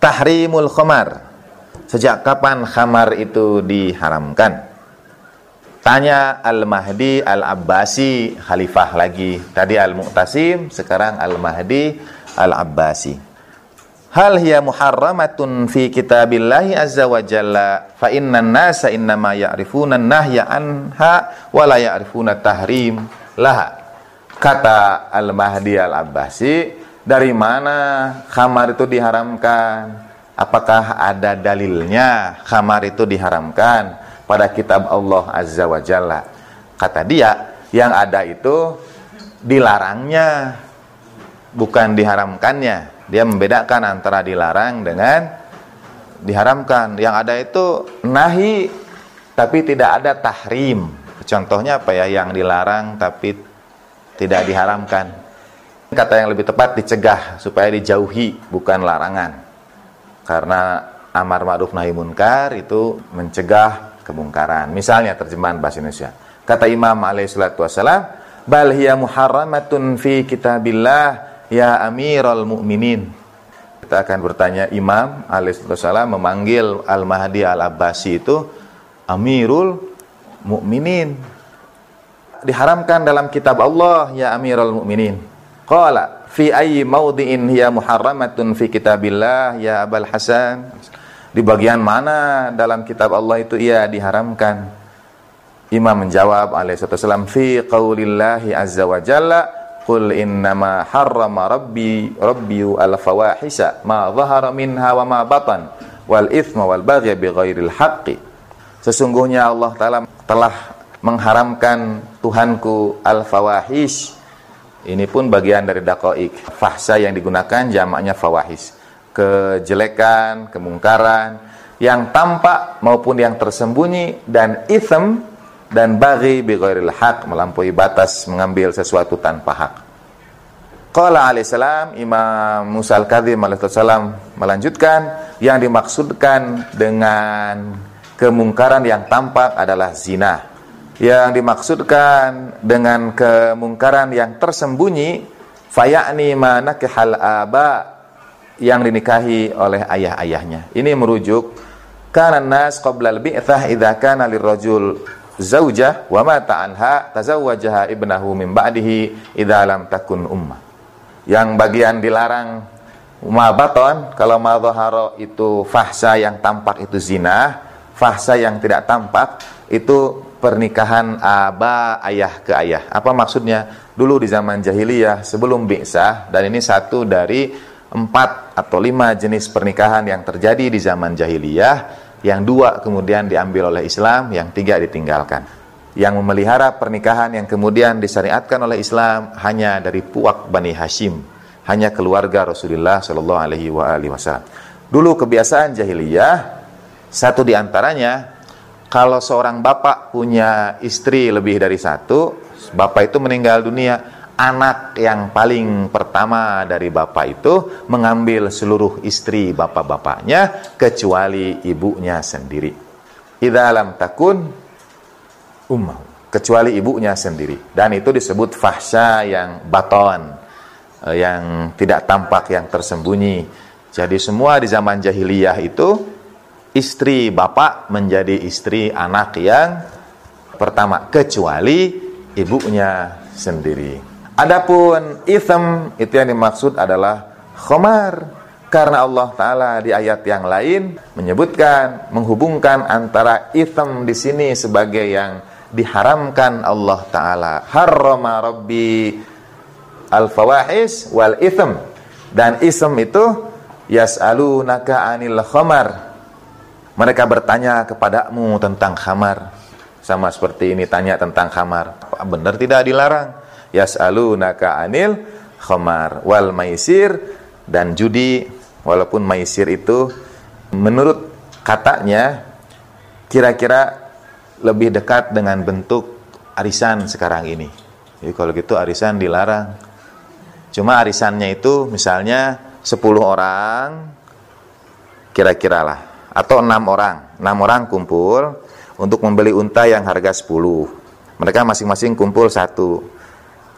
tahrimul khamar. Sejak kapan khamar itu diharamkan? Tanya Al-Mahdi Al-Abbasi khalifah lagi. Tadi Al-Mu'tasim, sekarang Al-Mahdi Al-Abbasi. Hal hiya muharramatun fi kitabillahi azza wa jalla fa innan nasa innama ya'rifuna nahya anha wa la ya'rifuna tahrim laha. Kata Al-Mahdi Al-Abbasi, dari mana khamar itu diharamkan? Apakah ada dalilnya khamar itu diharamkan? pada kitab Allah Azza wa Jalla. Kata dia, yang ada itu dilarangnya, bukan diharamkannya. Dia membedakan antara dilarang dengan diharamkan. Yang ada itu nahi, tapi tidak ada tahrim. Contohnya apa ya? Yang dilarang tapi tidak diharamkan. Kata yang lebih tepat dicegah supaya dijauhi, bukan larangan. Karena amar ma'ruf nahi munkar itu mencegah kemungkaran. Misalnya terjemahan bahasa Indonesia. Kata Imam alaihi salatu wasalam, "Bal hiya muharramatun fi kitabillah ya Amirul Mukminin." Kita akan bertanya Imam alaihi salatu wasalam memanggil Al-Mahdi Al-Abbasi itu Amirul Mukminin. Diharamkan dalam kitab Allah ya Amirul Mukminin. Qala fi ayyi mawdi'in hiya muharramatun fi kitabillah ya Abul Hasan? Di bagian mana dalam kitab Allah itu ia diharamkan? Imam menjawab alaihissalam fi qaulillahi azza wa jalla qul innama harrama rabbi rabbi al fawahisa ma dhahara minha wa ma batan wal ithma wal baghy bighairil haqqi. Sesungguhnya Allah taala telah mengharamkan Tuhanku al fawahish ini pun bagian dari daqaik fahsa yang digunakan jamaknya fawahis kejelekan, kemungkaran yang tampak maupun yang tersembunyi dan ism dan bagi bighairil haq melampaui batas mengambil sesuatu tanpa hak. Qala alaihissalam Imam Musa al-Kadhim alaihissalam melanjutkan yang dimaksudkan dengan kemungkaran yang tampak adalah zina. Yang dimaksudkan dengan kemungkaran yang tersembunyi fayakni manakihal aba yang dinikahi oleh ayah-ayahnya. Ini merujuk karena nas qabla al-bi'tsah idza kana lirrajul zaujah wa mata anha tazawwajaha ibnahu min ba'dihi idza lam takun umma. Yang bagian dilarang ma baton kalau ma itu fahsa yang tampak itu zina, fahsa yang tidak tampak itu pernikahan aba ayah ke ayah. Apa maksudnya? Dulu di zaman jahiliyah sebelum bi'sah dan ini satu dari empat atau lima jenis pernikahan yang terjadi di zaman jahiliyah, yang dua kemudian diambil oleh Islam, yang tiga ditinggalkan. Yang memelihara pernikahan yang kemudian disyariatkan oleh Islam hanya dari puak Bani Hashim, hanya keluarga Rasulullah Shallallahu Alaihi Wasallam. Dulu kebiasaan jahiliyah, satu di antaranya, kalau seorang bapak punya istri lebih dari satu, bapak itu meninggal dunia, anak yang paling pertama dari bapak itu mengambil seluruh istri bapak-bapaknya kecuali ibunya sendiri. Idza lam takun ummah kecuali ibunya sendiri dan itu disebut fahsya yang baton eh, yang tidak tampak yang tersembunyi. Jadi semua di zaman jahiliyah itu istri bapak menjadi istri anak yang pertama kecuali ibunya sendiri. Adapun itham itu yang dimaksud adalah khomar. Karena Allah Taala di ayat yang lain menyebutkan menghubungkan antara itham di sini sebagai yang diharamkan Allah Taala. Harrama rabbi al fawahis wal itham. Dan ism itu yas'alunaka anil khamar mereka bertanya kepadamu tentang khamar. Sama seperti ini tanya tentang khamar. Benar tidak dilarang? Yas'alunaka anil khamar wal maisir. Dan judi walaupun maisir itu menurut katanya kira-kira lebih dekat dengan bentuk arisan sekarang ini. Jadi kalau gitu arisan dilarang. Cuma arisannya itu misalnya 10 orang kira-kira lah atau enam orang. enam orang kumpul untuk membeli unta yang harga 10. Mereka masing-masing kumpul satu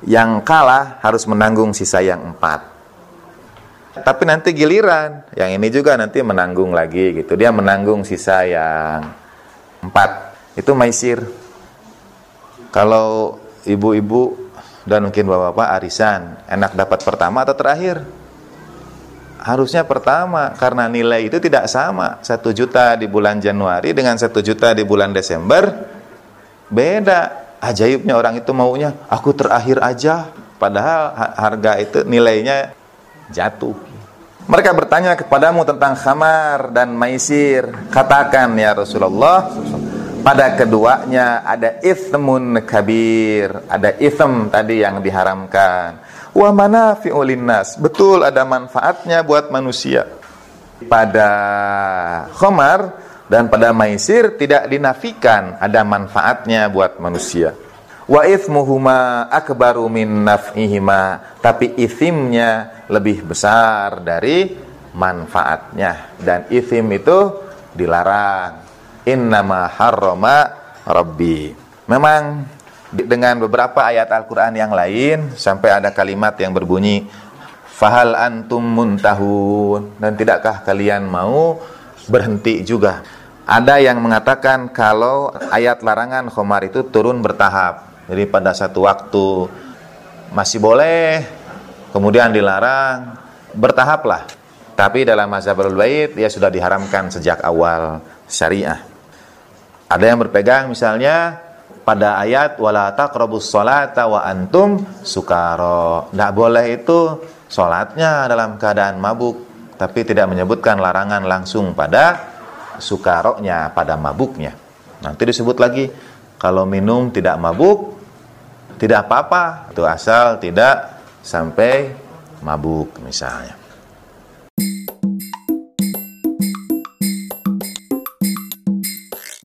yang kalah harus menanggung sisa yang empat. Tapi nanti giliran, yang ini juga nanti menanggung lagi gitu. Dia menanggung sisa yang empat. Itu maisir. Kalau ibu-ibu dan mungkin bapak-bapak arisan, enak dapat pertama atau terakhir? Harusnya pertama, karena nilai itu tidak sama. Satu juta di bulan Januari dengan satu juta di bulan Desember, beda. Ajaibnya orang itu maunya, aku terakhir aja. Padahal harga itu nilainya jatuh. Mereka bertanya kepadamu tentang khamar dan maisir. Katakan ya Rasulullah, pada keduanya ada ithmun kabir, ada ithm tadi yang diharamkan. Wa manafi'ul linnas. Betul ada manfaatnya buat manusia. Pada khamar dan pada maisir tidak dinafikan ada manfaatnya buat manusia. Wa ithmuhuma akbaru min naf'ihima. Tapi ithimnya lebih besar dari manfaatnya. Dan ithim itu dilarang. Innama harrama rabbi. Memang dengan beberapa ayat Al-Qur'an yang lain sampai ada kalimat yang berbunyi fahal antum muntahun dan tidakkah kalian mau berhenti juga ada yang mengatakan kalau ayat larangan khomar itu turun bertahap jadi pada satu waktu masih boleh, kemudian dilarang, bertahaplah. Tapi dalam masa bait dia sudah diharamkan sejak awal syariah. Ada yang berpegang misalnya pada ayat wala taqrabus salata wa antum sukaro. Tidak boleh itu solatnya dalam keadaan mabuk, tapi tidak menyebutkan larangan langsung pada sukaronya, pada mabuknya. Nanti disebut lagi kalau minum tidak mabuk, tidak apa-apa. Itu asal tidak sampai mabuk misalnya.